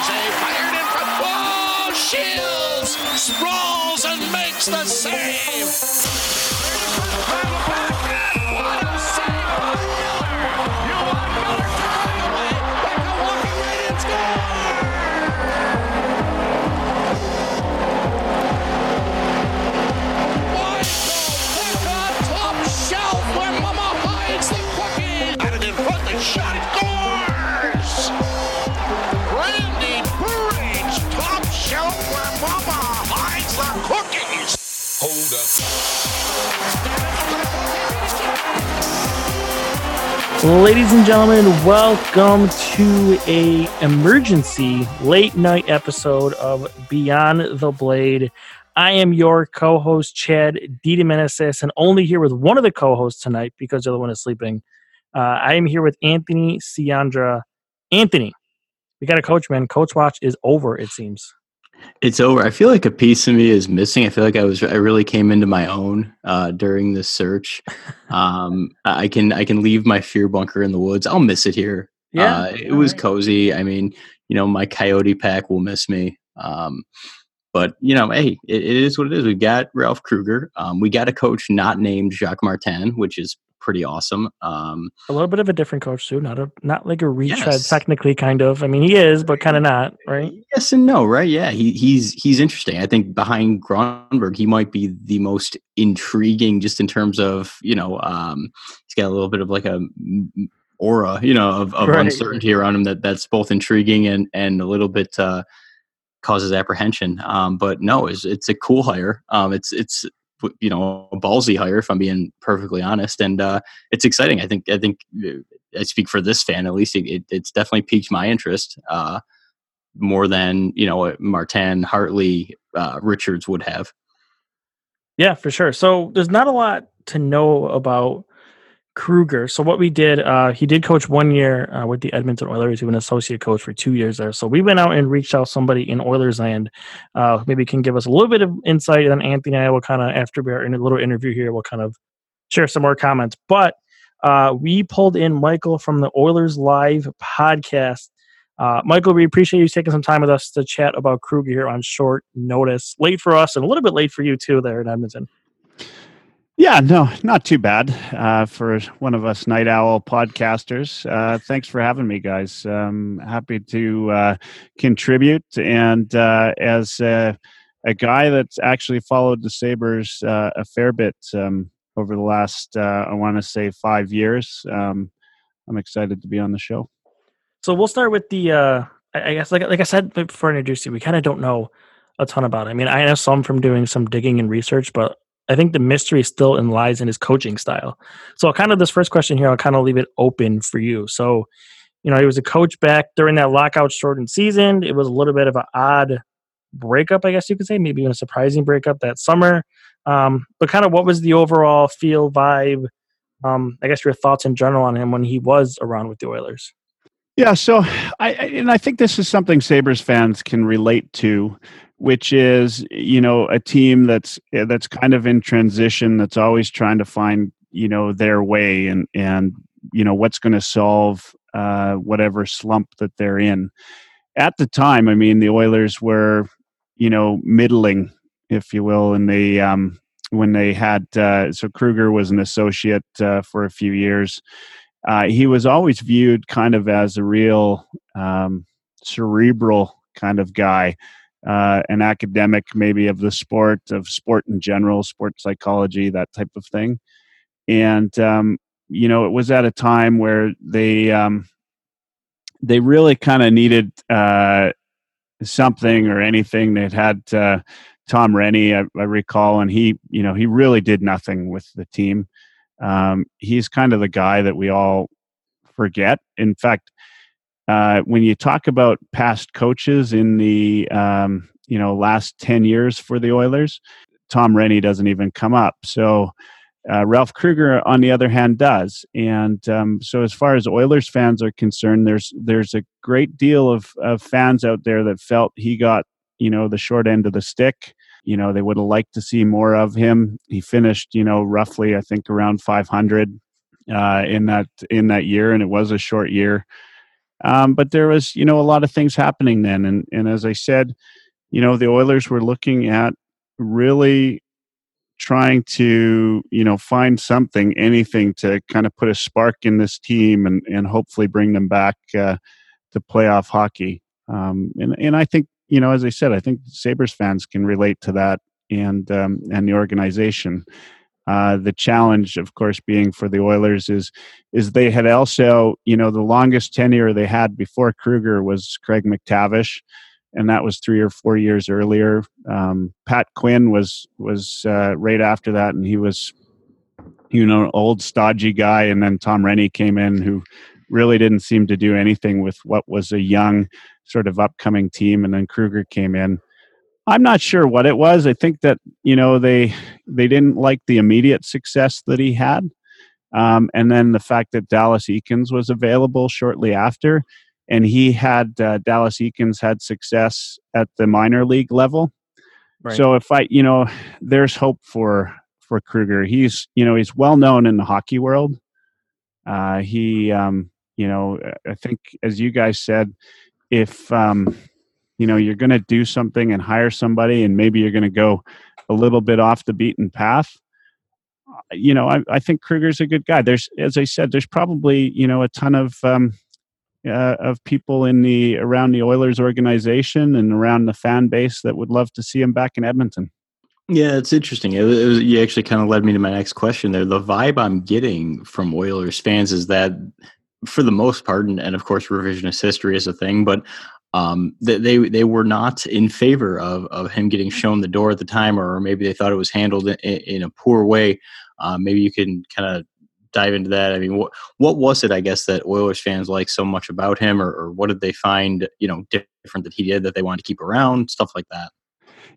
Jose fired Ladies and gentlemen, welcome to a emergency late night episode of Beyond the Blade. I am your co-host Chad DeDominicis, and only here with one of the co-hosts tonight because the other one is sleeping. Uh, I am here with Anthony Sciandra. Anthony, we got a coach, man. Coach watch is over. It seems. It's over. I feel like a piece of me is missing. I feel like I was I really came into my own uh, during this search. Um, I can I can leave my fear bunker in the woods. I'll miss it here. Yeah, uh, it was right. cozy. I mean, you know, my coyote pack will miss me. Um, but you know, hey, it, it is what it is. We got Ralph Krueger. Um, we got a coach not named Jacques Martin, which is pretty awesome. Um, a little bit of a different coach too, not a not like a retread yes. technically, kind of. I mean, he is, but kind of not, right? Yes and no, right? Yeah, he, he's he's interesting. I think behind Grönborg, he might be the most intriguing, just in terms of you know, um, he's got a little bit of like a aura, you know, of, of right. uncertainty around him that that's both intriguing and and a little bit. Uh, causes apprehension. Um, but no, it's it's a cool hire. Um, it's it's you know a ballsy hire if i'm being perfectly honest and uh, it's exciting. I think i think uh, i speak for this fan at least it, it's definitely piqued my interest uh, more than you know martin hartley uh, richards would have. Yeah for sure. So there's not a lot to know about Krueger. So what we did, uh, he did coach one year uh, with the Edmonton Oilers. He was an associate coach for two years there. So we went out and reached out somebody in Oilers land, uh, maybe can give us a little bit of insight. And then Anthony and I will kind of after we're in a little interview here, we'll kind of share some more comments. But uh, we pulled in Michael from the Oilers Live podcast. Uh, Michael, we appreciate you taking some time with us to chat about Krueger here on short notice. Late for us and a little bit late for you too there in Edmonton. Yeah, no, not too bad uh, for one of us night owl podcasters. Uh, thanks for having me, guys. Um, happy to uh, contribute. And uh, as a, a, guy that's actually followed the Sabres uh, a fair bit um, over the last, uh, I want to say, five years, um, I'm excited to be on the show. So we'll start with the, I guess, like, like I said before I introduced you, we kind of don't know a ton about it. I mean, I know some from doing some digging and research, but I think the mystery still lies in his coaching style. So, kind of this first question here, I'll kind of leave it open for you. So, you know, he was a coach back during that lockout shortened season. It was a little bit of an odd breakup, I guess you could say, maybe even a surprising breakup that summer. Um, but kind of what was the overall feel, vibe? Um, I guess your thoughts in general on him when he was around with the Oilers. Yeah, so I and I think this is something Sabres fans can relate to which is you know a team that's eh, that's kind of in transition that's always trying to find you know their way and and you know what's going to solve uh, whatever slump that they're in. At the time i mean the oilers were you know middling if you will and they um when they had uh, so krueger was an associate uh, for a few years. Uh, he was always viewed kind of as a real um, cerebral kind of guy uh, an academic maybe of the sport of sport in general sport psychology that type of thing. And um, you know it was at a time where they um, they really kind of needed uh, something or anything. They had uh, tom renney I, I, recall and he you know he really did nothing with the team. Um, he's kind of the guy that we all forget. In fact uh, when you talk about past coaches in the um, you know last 10 years for the Oilers, Tom Renney doesn't even come up. So uh, Ralph Krueger, on the other hand, does. And um, so, as far as Oilers fans are concerned, there's there's a great deal of, of fans out there that felt he got you know the short end of the stick. You know, they would have liked to see more of him. He finished, you know, roughly I think around 500 uh, in that in that year, and it was a short year. Um, but there was, you know, a lot of things happening then, and and as I said, you know, the Oilers were looking at really trying to you know find something anything to kind of put a spark in this team and and hopefully bring them back uh, to playoff hockey. Um, and and I think you know as I said I think Sabres fans can relate to that and um, and the organization uh, the challenge of course being for the Oilers is is they had also you know the longest tenure they had before Krueger was Craig MacTavish, and that was three or four years earlier. Um, Pat Quinn was was uh, right after that, and he was, you know, an old stodgy guy. And then Tom Renney came in, who really didn't seem to do anything with what was a young, sort of upcoming team. And then Krueger came in. I'm not sure what it was. I think that you know they they didn't like the immediate success that he had, um, and then the fact that Dallas Eakins was available shortly after and he had uh, Dallas Eakins had success at the minor league level. Right. So if I, you know, there's hope for for Krueger. He's, you know, he's well known in the hockey world. Uh, he, um, you know, I think as you guys said, if um, you know you're going to do something and hire somebody, and maybe you're going to go a little bit off the beaten path. Uh, you know, I, I think krueger's a good guy. There's, as I said, there's probably you know a ton of um, uh, of people in the around the Oilers organization and around the fan base that would love to see him back in Edmonton. Yeah, it's interesting. It was, it was, you actually kind of led me to my next question there. The vibe I'm getting from Oilers fans is that, for the most part, and, and of course, revisionist history is a thing, but um, they, they they were not in favor of of him getting shown the door at the time, or maybe they thought it was handled in, in a poor way. Uh, maybe you can kind of dive into that? I mean, what what was it? I guess that Oilers fans like so much about him, or, or what did they find you know different that he did that they wanted to keep around? Stuff like that.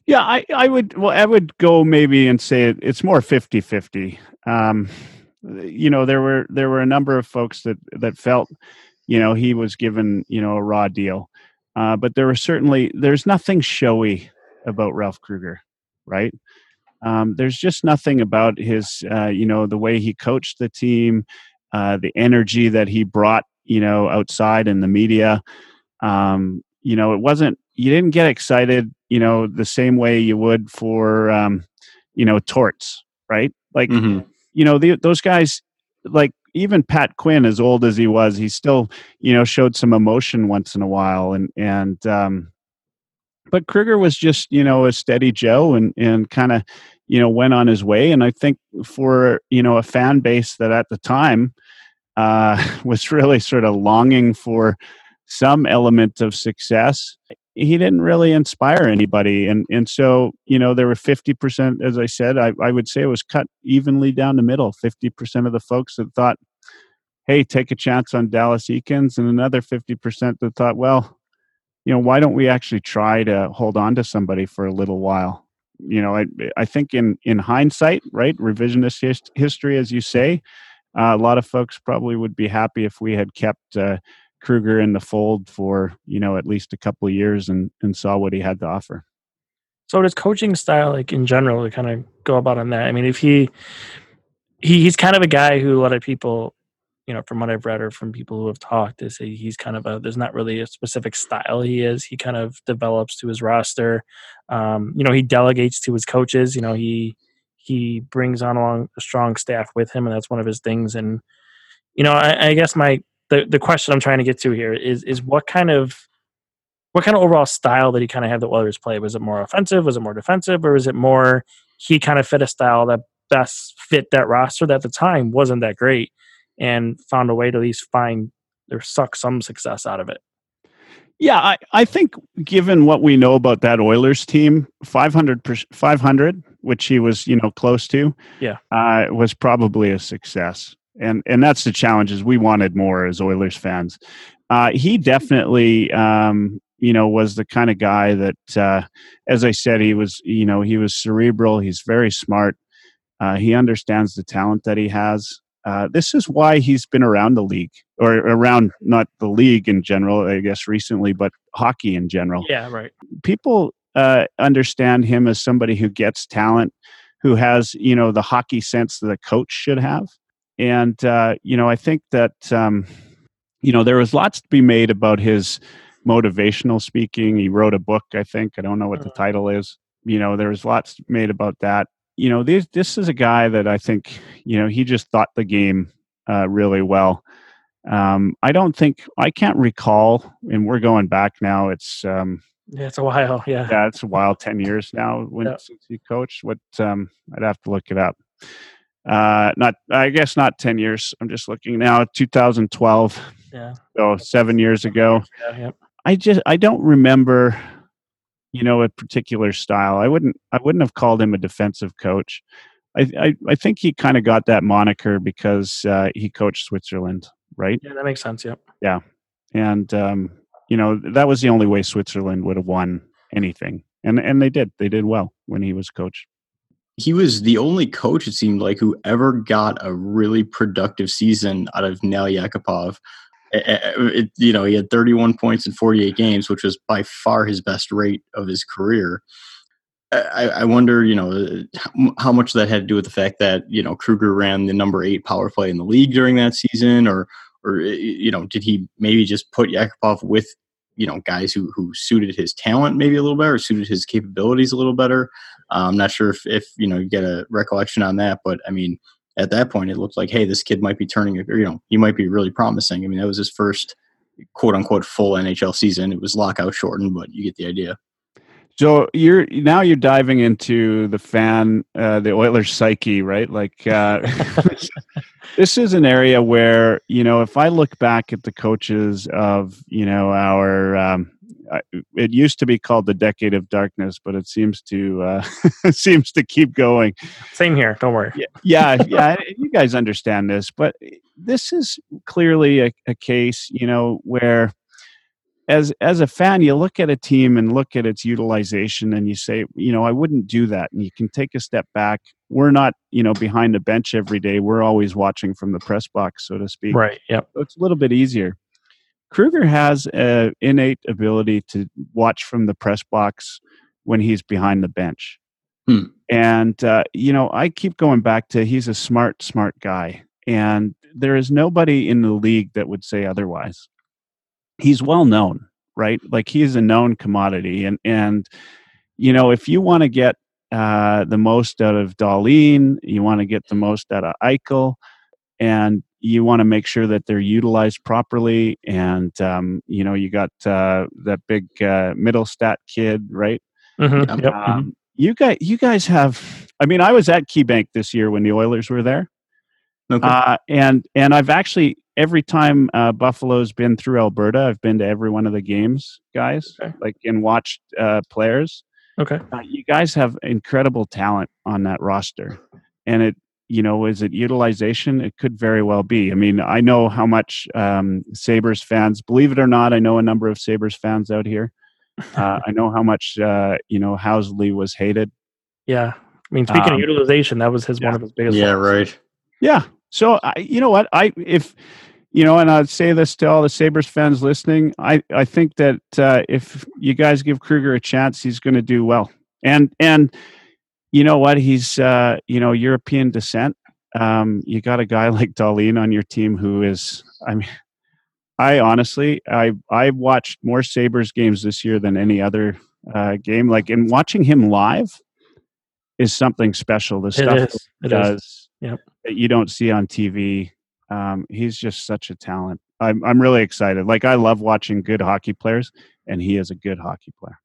Yeah, I, I would well I would go maybe and say it, it's more 50-50. Um, you know, there were there were a number of folks that that felt, you know, he was given, you know, a raw deal. Uh, but there were certainly there's nothing showy about Ralph Krueger, right? Um, there's just nothing about his, uh, you know, the way he coached the team, uh, the energy that he brought, you know, outside in the media. Um, you know, it wasn't. You didn't get excited, you know, the same way you would for, um, you know, torts, right? Like, mm-hmm. you know, the, those guys, like even Pat Quinn, as old as he was, he still, you know, showed some emotion once in a while, and and um, but Krueger was just you know a steady Joe and and kind of you know went on his way. And I think for you know a fan base that at the time uh, was really sort of longing for some element of success, he didn't really inspire anybody. And and so you know there were fifty percent, as I said, I, I would say it was cut evenly down the middle. Fifty percent of the folks that thought hey, take a chance on Dallas Eakins, and another 50% that thought, well, you know, why don't we actually try to hold on to somebody for a little while? You know, I I think in in hindsight, right, revisionist his, history, as you say, uh, a lot of folks probably would be happy if we had kept uh, Krueger in the fold for you know at least a couple years and and saw what he had to offer. So does coaching style, like in general, to kind of go about on that? I mean, if he, he he's kind of a guy who a lot of people you know, from what I've read or from people who have talked, is he, he's kind of a there's not really a specific style he is. He kind of develops to his roster. Um, you know, he delegates to his coaches. You know, he he brings on along a strong staff with him, and that's one of his things. And you know, I, I guess my the the question I'm trying to get to here is is what kind of what kind of overall style did he kind of have the Oilers play? Was it more offensive? Was it more defensive? Or was it more he kind of fit a style that best fit that roster that at the time wasn't that great? And found a way to at least find or suck some success out of it. Yeah, I, I think given what we know about that Oilers team, 500, 500 which he was, you know, close to, yeah, uh, was probably a success. and and that's the challenge. Is we wanted more as Oilers fans. Uh, he definitely, um, you know, was the kind of guy that, uh, as I said, he was, you know, he was cerebral. He's very smart. Uh, he understands the talent that he has. Uh, this is why he's been around the league, or around not the league in general, I guess recently, but hockey in general. Yeah, right. People uh, understand him as somebody who gets talent, who has you know the hockey sense that a coach should have, and uh, you know I think that um, you know there was lots to be made about his motivational speaking. He wrote a book, I think. I don't know what the Mm-hmm. title is. You know, there was lots made about that. You know, this this is a guy that I think you know he just thought the game uh, really well. Um, I don't think I can't recall, and we're going back now. It's um, Yeah, it's a while. Yeah. yeah, it's a while, ten years now when Yeah. since he coached. What um, I'd have to look it up. Uh, not I guess not ten years. I'm just looking now. 2012, Yeah. so seven years ago. Yeah. yeah. I just I don't remember, you know, a particular style. I wouldn't I wouldn't have called him a defensive coach. I I, I think he kind of got that moniker because uh, he coached Switzerland, right? Yeah, that makes sense. Yep. Yeah, and um, you know that was the only way Switzerland would have won anything, and and they did. They did well when he was coach. he was the only coach it seemed like who ever got a really productive season out of Nail Yakupov. It, you know, he had 31 points in 48 games, which was by far his best rate of his career. I, I wonder, you know, uh, how much that had to do with the fact that you know Krueger ran the number eight power play in the league during that season, or or uh, you know, did he maybe just put Yakupov with you know guys who who suited his talent maybe a little better, suited his capabilities a little better? Uh, I'm not sure if, if you know you get a recollection on that, but I mean, at that point, it looked like, hey, this kid might be turning, you know, he might be really promising. I mean, that was his first quote unquote full NHL season. It was lockout shortened, but you get the idea. So you're now you're diving into the fan, uh, the Oilers psyche, right? Like uh, this is an area where you know if I look back at the coaches of you know our, um, I- it used to be called the decade of darkness, but it seems to uh, seems to keep going. Same here. Don't worry. Yeah, yeah, yeah. You guys understand this, but this is clearly a, a case, you know, where as as a fan, you look at a team and look at its utilization, and you say, you know, I wouldn't do that. And you can take a step back. We're not, you know, behind the bench every day. We're always watching from the press box, so to speak. Right. Yeah. So it's a little bit easier. Krueger has an innate ability to watch from the press box when he's behind the bench. Hmm. And, uh, you know, I keep going back to he's a smart, smart guy. And there is nobody in the league that would say otherwise. He's well known, right? Like he's a known commodity. And, and you know, if you want to get uh, the most out of Dahlin, you want to get the most out of Eichel, and you want to make sure that they're utilized properly. And um, you know, you got uh, that big uh, Mittelstadt kid, right? Mhm, Yep. Yep. Um, you guys, you guys have. I mean, I was at KeyBank this year when the Oilers were there, Okay. uh, and and I've actually every time uh, Buffalo's been through Alberta, I've been to every one of the games, guys, Okay. like and watched uh, players. Okay. Uh, you guys have incredible talent on that roster, and it you know is it utilization? It could very well be. I mean, I know how much um, Sabres fans, believe it or not, I know a number of Sabres fans out here. Uh, I know how much uh, you know Housley was hated. Yeah. I mean, speaking Um, of utilization, that was his yeah. one of his biggest. yeah, flaws. right. Yeah. So I, you know what I if you know, and I'd say this to all the Sabres fans listening. I I think that uh, if you guys give Krueger a chance, he's going to do well. And and you know what? He's uh, you know European descent. Um, you got a guy like Dahlin on your team who is. I mean, I honestly, I I watched more Sabres games this year than any other uh, game. Like, and watching him live is something special. The It stuff is. he It is. does Yep. that you don't see on TV. Um, he's just such a talent. I'm I'm really excited. Like I love watching good hockey players, and he is a good hockey player.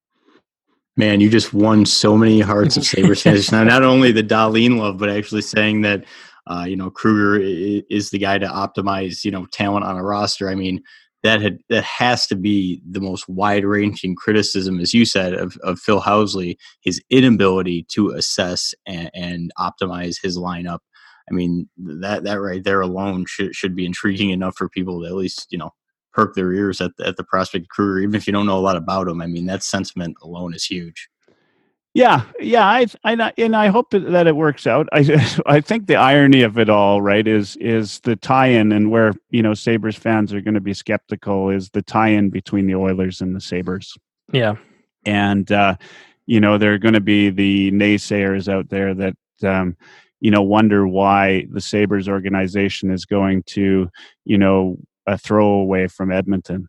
Man, you just won so many hearts of Sabres fans. Now, not only the Dahlin love, but actually saying that, uh, you know, Krueger is the guy to optimize, you know, talent on a roster. I mean, that had that has to be the most wide-ranging criticism, as you said, of, of Phil Housley, his inability to assess and, and optimize his lineup. I mean, that that right there alone should should be intriguing enough for people to at least you know perk their ears at the, at the prospect career, even if you don't know a lot about them. I mean, that sentiment alone is huge. Yeah, yeah, I, I, and I hope that it works out. I, I think the irony of it all, right, is is the tie-in, and where you know Sabres fans are going to be skeptical is the tie-in between the Oilers and the Sabres. Yeah, and uh, you know there are going to be the naysayers out there that um, you know wonder why the Sabres organization is going to you know a throwaway from Edmonton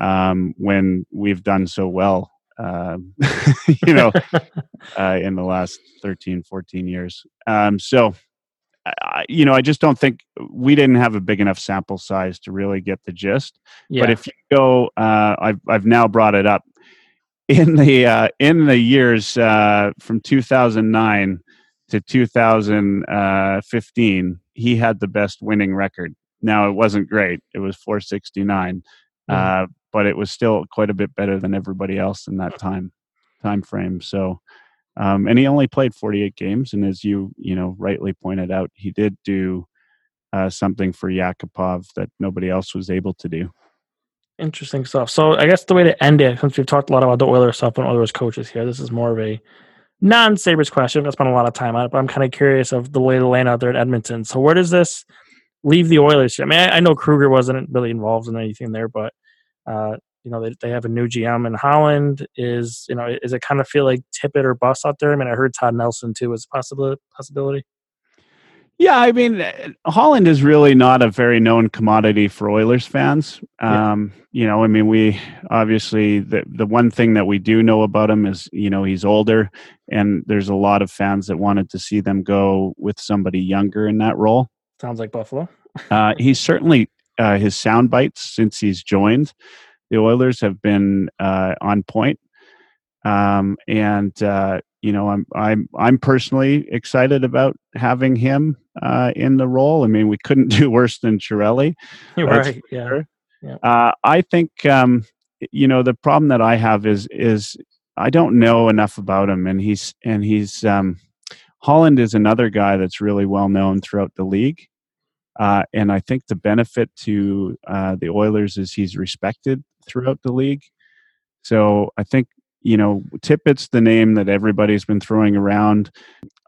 um, when we've done so well um, you know, uh, in the last 13, 14 years. Um, so, I, you know, I just don't think we didn't have a big enough sample size to really get the gist. Yeah. But if you go, uh, I've I've now brought it up in the uh, in the years uh, from 2009 to 2015, he had the best winning record. Now it wasn't great; it was 469. Mm-hmm but it was still quite a bit better than everybody else in that time time frame. So, um, and he only played 48 games, and as you you know rightly pointed out, he did do uh, something for Yakupov that nobody else was able to do. Interesting stuff. So I guess the way to end it, since we've talked a lot about the Oilers stuff and Oilers coaches here, this is more of a non-Sabres question. I spent a lot of time on it, but I'm kind of curious of the way to land out there at Edmonton. So where does this leave the Oilers? I mean, I, I know Krueger wasn't really involved in anything there, but uh, you know, they, they have a new GM in Holland. Is you know, is it kind of feel like Tippett or bust out there? I mean, I heard Todd Nelson too as a possibility. Possibility. Yeah, I mean, uh, Holland is really not a very known commodity for Oilers fans. Um, yeah. You know, I mean, we obviously the the one thing that we do know about him is you know he's older, and there's a lot of fans that wanted to see them go with somebody younger in that role. Sounds like Buffalo. uh, he's certainly uh, his sound bites since he's joined the Oilers have been uh, on point. Um, and uh, you know, I'm I'm I'm personally excited about having him uh, in the role. I mean, we couldn't do worse than Chiarelli. right. Yeah. Sure. yeah. Uh, I think um, you know the problem that I have is is I don't know enough about him, and he's and he's um, Holland is another guy that's really well known throughout the league. Uh, and I think the benefit to uh, the Oilers is he's respected throughout the league. So I think, you know, Tippett's the name that everybody's been throwing around.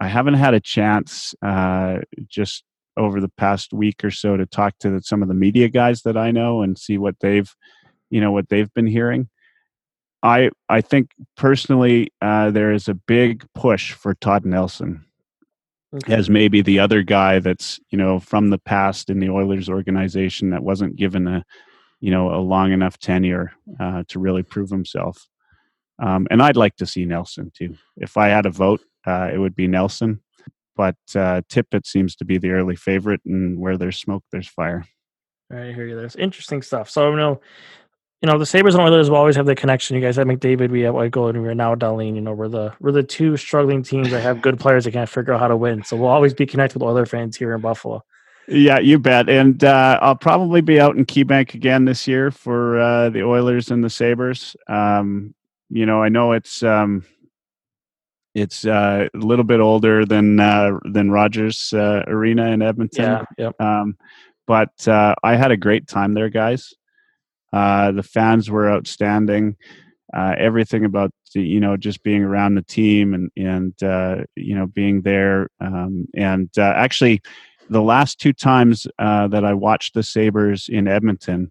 I haven't had a chance uh, just over the past week or so to talk to some of the media guys that I know and see what they've, you know, what they've been hearing. I I think personally uh, there is a big push for Todd Nelson okay. as maybe the other guy that's you know from the past in the Oilers organization that wasn't given a you know a long enough tenure uh, to really prove himself. Um, and I'd like to see Nelson too. If I had a vote, uh, it would be Nelson. But uh, Tippett seems to be the early favorite, and where there's smoke, there's fire. I hear you. There's interesting stuff. So you know, you know, the Sabres and Oilers will always have the connection. You guys have McDavid, we have Eichel, and we're now Dahlin. You know, we're the we're the two struggling teams that have good players that can't figure out how to win. So we'll always be connected with Oiler fans here in Buffalo. Yeah, you bet. And uh, I'll probably be out in KeyBank again this year for uh, the Oilers and the Sabres. Um, you know, I know it's um, it's uh, a little bit older than uh, than Rogers uh, Arena in Edmonton. Yeah. Yep. Um, but uh, I had a great time there, guys. The fans were outstanding. Uh, everything about the, you know just being around the team and and uh, you know being there um, and actually the last two times uh, that I watched the Sabres in Edmonton,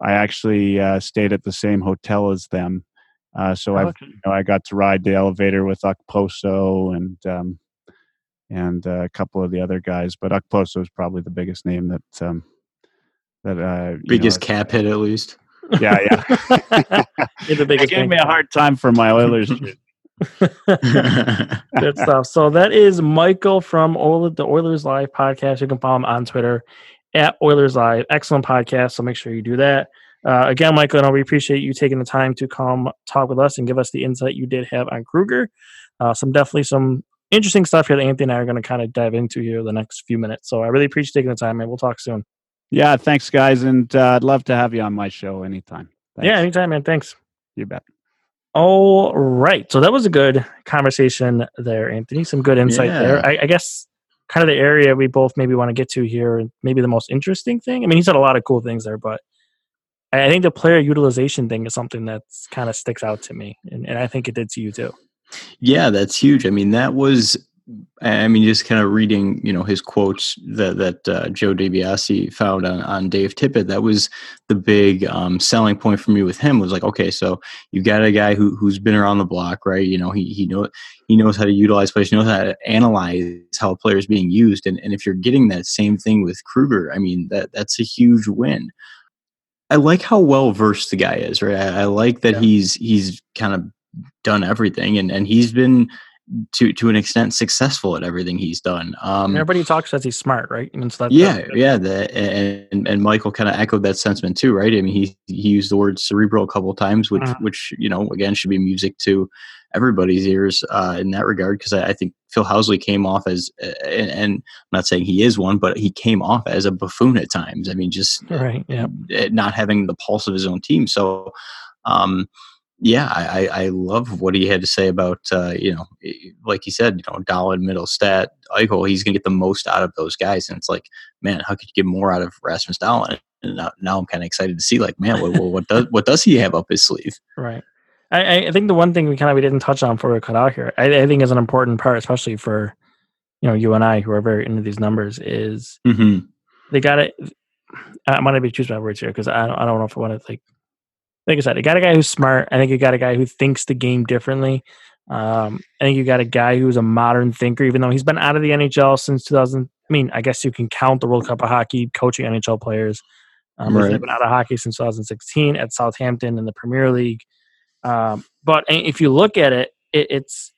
I actually uh, stayed at the same hotel as them. Uh, so oh, okay. you know, I got to ride the elevator with Okposo and um, and uh, a couple of the other guys, but Okposo is probably the biggest name that um, that uh, biggest know, cap hit at least. Yeah, yeah. the biggest. gave me a hard time for my Oilers. Good stuff. So that is Michael from Oil- the Oilers Live podcast. You can follow him on Twitter at Oilers Live. Excellent podcast. So make sure you do that. Uh, again, Michael, and we appreciate you taking the time to come talk with us and give us the insight you did have on Krueger. Uh, some definitely some interesting stuff here that Anthony and I are going to kind of dive into here the next few minutes. So I really appreciate taking the time, and we'll talk soon. Yeah, thanks, guys, and uh, I'd love to have you on my show anytime. Thanks. Yeah, anytime, man. Thanks. You bet. All right. So that was a good conversation there, Anthony. Some good insight yeah. there. I, I, guess kind of the area we both maybe want to get to here, and maybe the most interesting thing. I mean, he said a lot of cool things there, but I think the player utilization thing is something that's kind of sticks out to me, and, and I think it did to you too. Yeah, that's huge. I mean, that was I mean, just kind of reading, you know, his quotes that that uh, Joe DiBiase found on, on Dave Tippett. That was the big um, selling point for me with him. Was like, okay, so you've got a guy who who's been around the block, right? You know, he he know he knows how to utilize players, he knows how to analyze how a player is being used, and and if you're getting that same thing with Krueger, I mean, that that's a huge win. I like how well versed the guy is, right? I, I like that yeah. he's he's kind of done everything, and and he's been to to an extent successful at everything he's done. Um, everybody talks says he's smart, right? Mean, so yeah, yeah. The, and and Michael kind of echoed that sentiment too, right? I mean, he he used the word cerebral a couple of times, which uh-huh. which you know again should be music to everybody's ears uh, in that regard because I, I, think Phil Housley came off as and, and, I'm not saying he is one, but he came off as a buffoon at times. I mean, just right, yeah, not having the pulse of his own team. So. Um, yeah, I, I love what he had to say about uh, you know, like he said, you know, Dahlin, Mittelstadt, Eichel. He's going to get the most out of those guys, and it's like, man, how could you get more out of Rasmus Dahlin? And now, now I'm kind of excited to see, like, man, what, what does what does he have up his sleeve? Right. I, I think the one thing we kind of we didn't touch on before we cut out here, I, I think is an important part, especially for you know you and I who are very into these numbers, is mm-hmm. they got it. I'm gonna be choosing my words here because I don't, I don't know if I want to like like I said, you got a guy who's smart. I think you got a guy who thinks the game differently. Um, I think you got a guy who's a modern thinker, even though he's been out of the NHL since 2000. I mean, I guess you can count the World Cup of hockey coaching NHL players. Um, right. He's been out of hockey since 2016 at Southampton in the Premier League. Um, but if you look at it, it, it's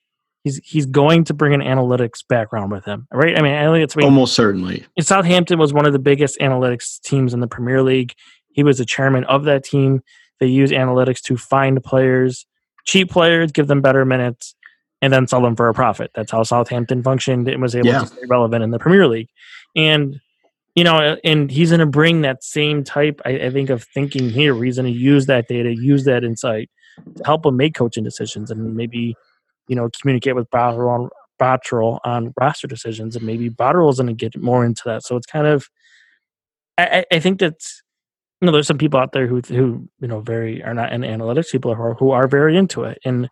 he's he's going to bring an analytics background with him, right? I mean, I think it's I mean, almost certainly. Southampton was one of the biggest analytics teams in the Premier League. He was the chairman of that team. They use analytics to find players, cheap players, give them better minutes, and then sell them for a profit. That's how Southampton functioned and was able yeah. to stay relevant in the Premier League. And you know, and he's going to bring that same type, I, I, think, of thinking here. He's going to use that data, use that insight to help him make coaching decisions, and maybe, you know, communicate with Botterill on, Botterill on roster decisions, and maybe Botterill is going to get more into that. So it's kind of, I, I think that's you know, there's some people out there who who you know very are not in analytics. People who are, who are very into it, and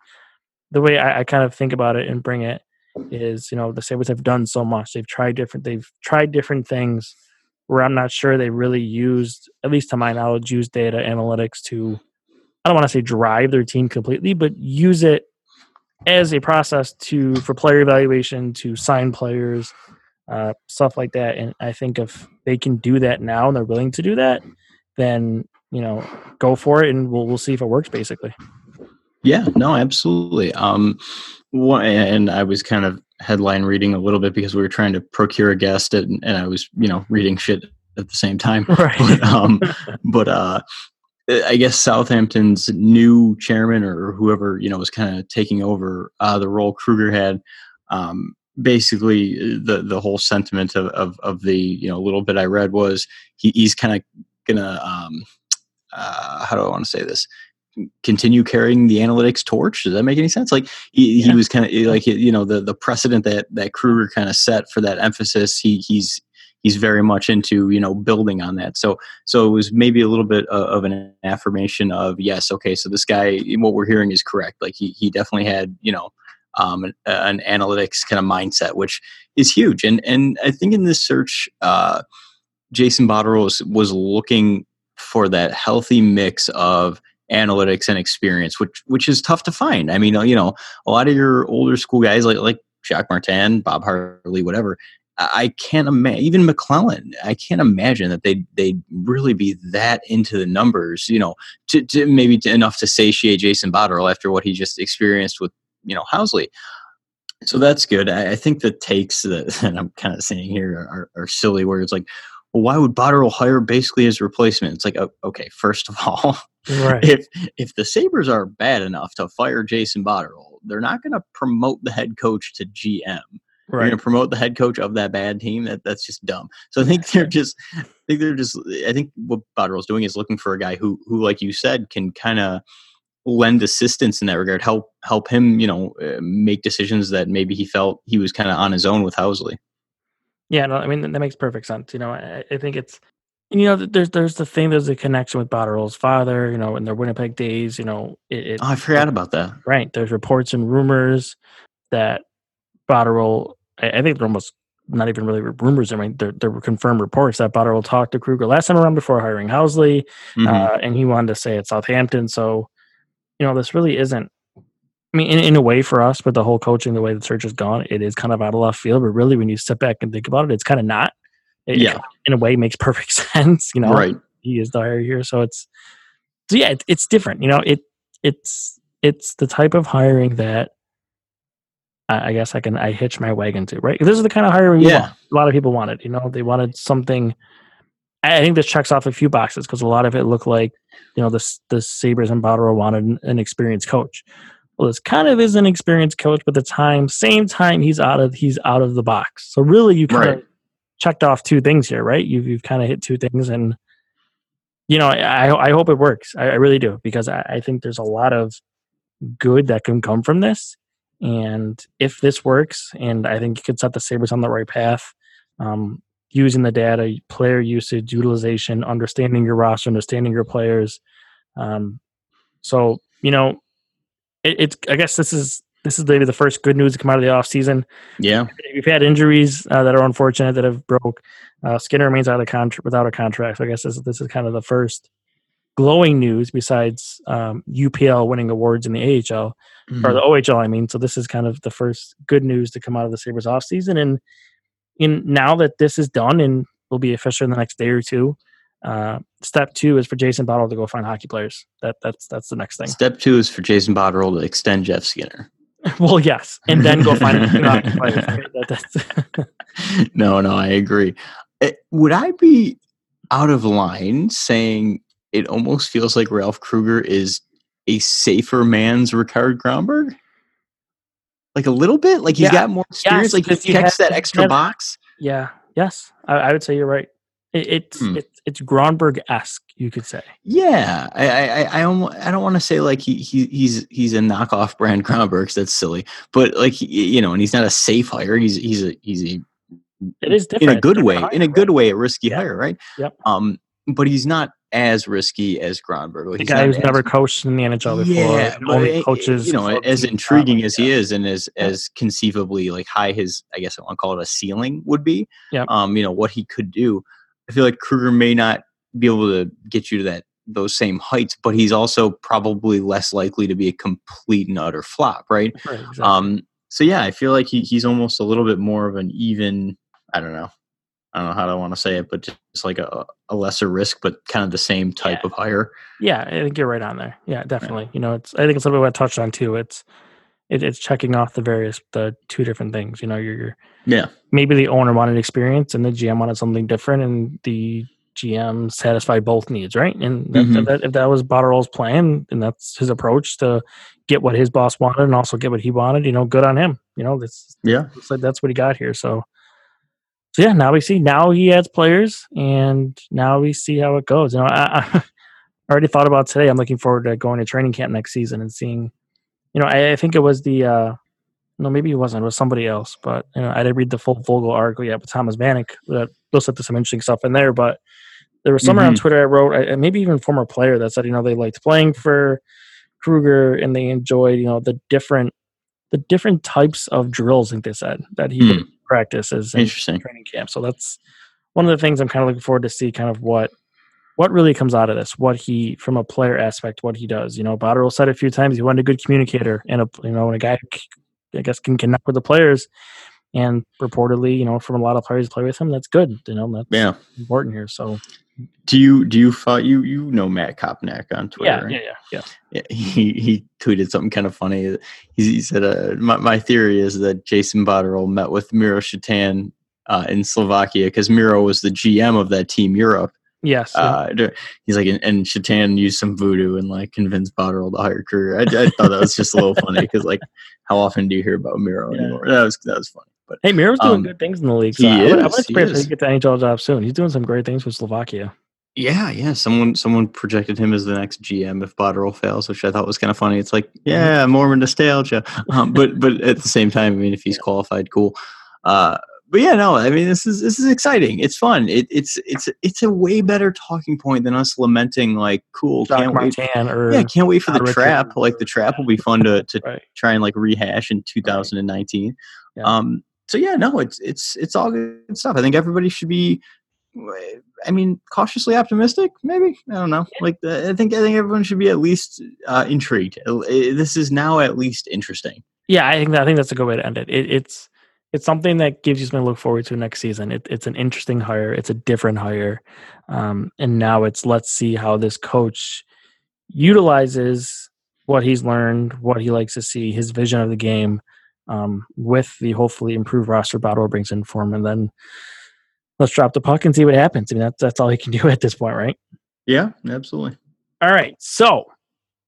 the way I, I kind of think about it and bring it is, you know, the Sabres have done so much. They've tried different. They've tried different things where I'm not sure they really used, at least to my knowledge, used data analytics to. I don't want to say drive their team completely, but use it as a process to for player evaluation to sign players, uh, stuff like that. And I think if they can do that now and they're willing to do that, then you know go for it and we'll we'll see if it works basically. Yeah no absolutely. Um and i was kind of headline reading a little bit because we were trying to procure a guest and, and i was you know reading shit at the same time. Right. But, um but uh I guess Southampton's new chairman or whoever you know was kind of taking over uh, the role Krueger had. Um, basically, the the whole sentiment of, of, of the you know little bit I read was he, he's kind of gonna um, uh, how do I want to say this? Continue carrying the analytics torch. Does that make any sense? Like he, yeah. he was kind of like you know the the precedent that that Krueger kind of set for that emphasis. He he's he's very much into you know building on that. So so it was maybe a little bit of, of an affirmation of yes, okay, so this guy, what we're hearing is correct. Like he he definitely had you know um, an, an, analytics kind of mindset, which is huge. And and I think in this search, uh, Jason Botterill was, looking for that healthy mix of analytics and experience, which which is tough to find. I mean, you know, a lot of your older school guys like like Jacques Martin, Bob Hartley, whatever. I can't imagine even McLellan. I can't imagine that they they'd really be that into the numbers, you know, to, to maybe to enough to satiate Jason Botterill after what he just experienced with you know Housley. So that's good. I, I think the takes that I'm kind of saying here are, are silly, words like, well, why would Botterill hire basically his replacement? It's like, okay, first of all, right. if if the Sabres are bad enough to fire Jason Botterill, they're not going to promote the head coach to GM. Right. They're going to promote the head coach of that bad team. That that's just dumb. So I think they're just, I think they're just. I think what Botterill's doing is looking for a guy who, who, like you said, can kind of lend assistance in that regard. Help help him, you know, uh, make decisions that maybe he felt he was kind of on his own with Housley. Yeah, no, I mean that makes perfect sense. You know, I, I think it's you know there's there's the thing there's a connection with Botterill's father. You know, in their Winnipeg days. You know, it, it Oh, I forgot about that. right. There's reports and rumors that Botterill. I, I think they're almost not even really rumors. I mean, they're, confirmed reports that Botterill talked to Krueger last time around before hiring Housley, Mhm. uh, and he wanted to stay at Southampton. So, you know, this really isn't. I mean, in, in a way, for us, with the whole coaching, the way the search has gone, it is kind of out of left field. But really, when you step back and think about it, it's kind of not. It, Yeah. in a way, makes perfect sense. You know, right. he is the hire here, so it's so yeah, it, it's different. You know, it it's it's the type of hiring that I, I guess I can I hitch my wagon to. Right, this is the kind of hiring Yeah. a lot of people wanted. You know, they wanted something. I think this checks off a few boxes because a lot of it looked like you know the the Sabres and Botterill wanted an, an experienced coach. Well, this kind of is an experienced coach, but the time, same time, he's out of he's out of the box. So really, you kind Right. of checked off two things here, right? You've you've kind of hit two things, and you know, I I hope it works. I, I really do because I, I think there's a lot of good that can come from this. And if this works, and I think you could set the Sabres on the right path, um, using the data, player usage, utilization, understanding your roster, understanding your players. Um, so you know, it, it's I guess this is this is maybe the first good news to come out of the off season. Yeah. We've had injuries uh, that are unfortunate that have broke. Uh, Skinner remains out of contract without a contract. So I guess this, this is kind of the first glowing news besides um, UPL winning awards in the AHL or the OHL. I mean, so this is kind of the first good news to come out of the Sabres off season. And in now that this is done and will be official in the next day or two, uh, step two is for Jason Botterill to go find hockey players. That that's that's the next thing. Step two is for Jason Botterill to extend Jeff Skinner. well, yes, and then go find hockey players. That- no, no, I agree. Eh, would I be out of line saying it almost feels like Ralph Krueger is a safer man's Rikard Grönborg? Like a little bit? Like he's Yeah. got more experience? like because he he checks that extra has- box? Yeah. Yes. I, I would say you're right. It, it's Hmm. it's it's Grönborg esque, you could say. Yeah, I I I, I, don't want to say like he, he he's he's a knockoff brand Grönborg. That's silly, but like you know, and he's not a safe hire. He's he's a he's a It is different. in a good way, hire, in a right? good way, a risky Yeah. hire, right? Yep. Um, but he's not as risky as Grönborg. Like, The he's guy who's never coached in the NHL before. Yeah, only coaches. you know, as intriguing as he yeah. is, and as as conceivably like high his, I guess I want to call it a ceiling would be. Yep. Um, you know what he could do. I feel like Krueger may not be able to get you to that those same heights, but he's also probably less likely to be a complete and utter flop, right? Right, exactly. Um, so yeah, I feel like he, he's almost a little bit more of an even. I don't know. I don't know how I want to say it, but just like a, a lesser risk, but kind of the same type Yeah. of hire. yeah, I think you're right on there. Yeah, definitely. You know, it's I think it's a little bit what I touched on too. It's it, it's checking off the various the two different things. You know, you're, you're Yeah. maybe the owner wanted experience and the GM wanted something different, and the GM satisfied both needs, right? And that, Mhm. that, if that was Botterill's plan and that's his approach to get what his boss wanted and also get what he wanted, you know, good on him. You know, that's Yeah. like that's what he got here. So, so yeah, now we see now he adds players, and now we see how it goes. You know, I, I already thought about today. I'm looking forward to going to training camp next season and seeing. You know, I, I think it was the. uh no, maybe it wasn't. It was somebody else. But you know, I didn't read the full Vogl article yet with Thomas Vanek. That looked at some interesting stuff in there. But there was someone on mm-hmm. Twitter I wrote, I- maybe even former player that said, you know, they liked playing for Krueger and they enjoyed, you know, the different the different types of drills. I think they said that he hmm. would practice as in Interesting. training camp. So that's one of the things I'm kind of looking forward to see, kind of what what really comes out of this, what he from a player aspect, what he does. You know, Botterill said a few times he wanted a good communicator and a you know, and a guy who I guess can connect with the players. And reportedly, you know, from a lot of players play with him, that's good. You know, that's Yeah. important here. So Do you do you follow you you know Matt Kopnak on Twitter? yeah, right? yeah, yeah, yeah. Yeah, he he tweeted something kind of funny. He, he said, uh, my, "My theory is that Jason Botterill met with Miro Šatan uh, in Slovakia because Miro was the GM of that team Europe. Yes. Uh, he's like, and, and Šatan used some voodoo and like convinced Botterill to hire Krueger. I, I thought that was just a little funny because like, how often do you hear about Miro Yeah. anymore? That was that was funny. But Hey, Miro's doing Um, good things in the league. he So I would, I is, would he expect to get the NHL job soon. He's doing some great things with Slovakia. yeah, yeah, someone someone projected him as the next GM if Botterill fails, which I thought was kind of funny. It's like, yeah, Mormon nostalgia, um, but but at the same time, I mean, if he's qualified, cool. Uh, but yeah, no, I mean this is this is exciting. It's fun. It, it's it's it's a way better talking point than us lamenting like, cool, Jacques can't wait. Or Yeah, can't wait for the Todd Richards. trap. Like the trap will be fun to to right. try and like rehash in 2019. Yeah. Um, so yeah, no, it's it's it's all good stuff. I think everybody should be. I mean, cautiously optimistic, maybe. I don't know. Like, I think I think everyone should be at least uh, intrigued. This is now at least interesting. Yeah, I think that, I think that's a good way to end it. it it's it's something that gives you something to look forward to next season. It, it's an interesting hire. It's a different hire, um, and now it's let's see how this coach utilizes what he's learned, what he likes to see, his vision of the game, um, with the hopefully improved roster Botterill brings in for him, and then let's drop the puck and see what happens. I mean, that's that's all he can do at this point, right? Yeah, absolutely. All right. So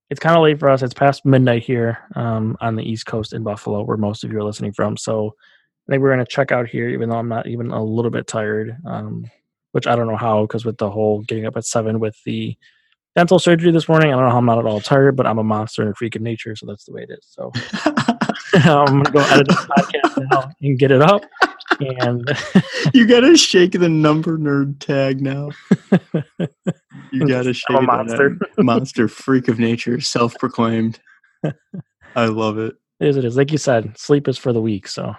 it's kind of late for us. It's past midnight here um, on the East Coast in Buffalo, where most of you are listening from. So I think we're going to check out here, even though I'm not even a little bit tired, um, which I don't know how, because with the whole getting up at seven with the dental surgery this morning, I don't know how I'm not at all tired, but I'm a monster and a freak of nature. So that's the way it is. So I'm going to go edit this podcast now and get it up. And you gotta shake the number nerd tag now. You gotta shake a monster. monster freak of nature, self-proclaimed. I love it. it is, it is. Like you said, sleep is for the weak. So.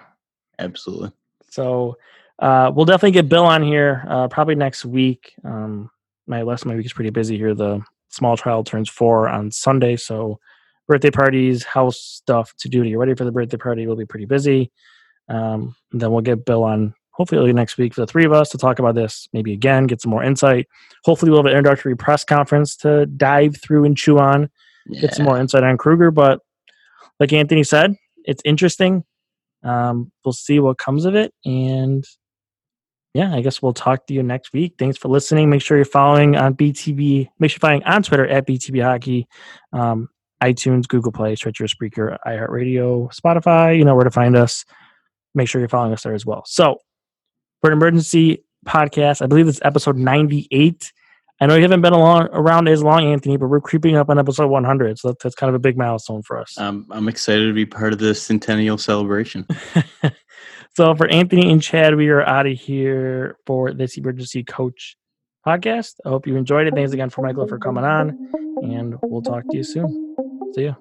Absolutely. So uh, we'll definitely get Bill on here uh, probably next week. Um, my last my week is pretty busy here. The small child turns four on Sunday, so birthday parties, house stuff to do to get ready for the birthday party will be pretty busy. Um, then we'll get Bill on hopefully next week for the three of us to talk about this maybe again, get some more insight. Hopefully, we'll have an introductory press conference to dive through and chew on Yeah. get some more insight on Krueger. But like Anthony said, it's interesting. Um, we'll see what comes of it. And yeah, I guess we'll talk to you next week. Thanks for listening. Make sure you're following on BTB. Make sure you're following on Twitter at BTB Hockey, um, iTunes, Google Play, Stitcher, Spreaker, iHeartRadio, Spotify. You know where to find us. Make sure you're following us there as well. So for an emergency podcast, I believe it's episode 98. I know you haven't been along, around as long, Anthony, but we're creeping up on episode 100. So that's, that's kind of a big milestone for us. Um, I'm excited to be part of the centennial celebration. so for Anthony and Chad, we are out of here for this emergency coach podcast. I hope you enjoyed it. Thanks again for Michael for coming on, and we'll talk to you soon. See ya.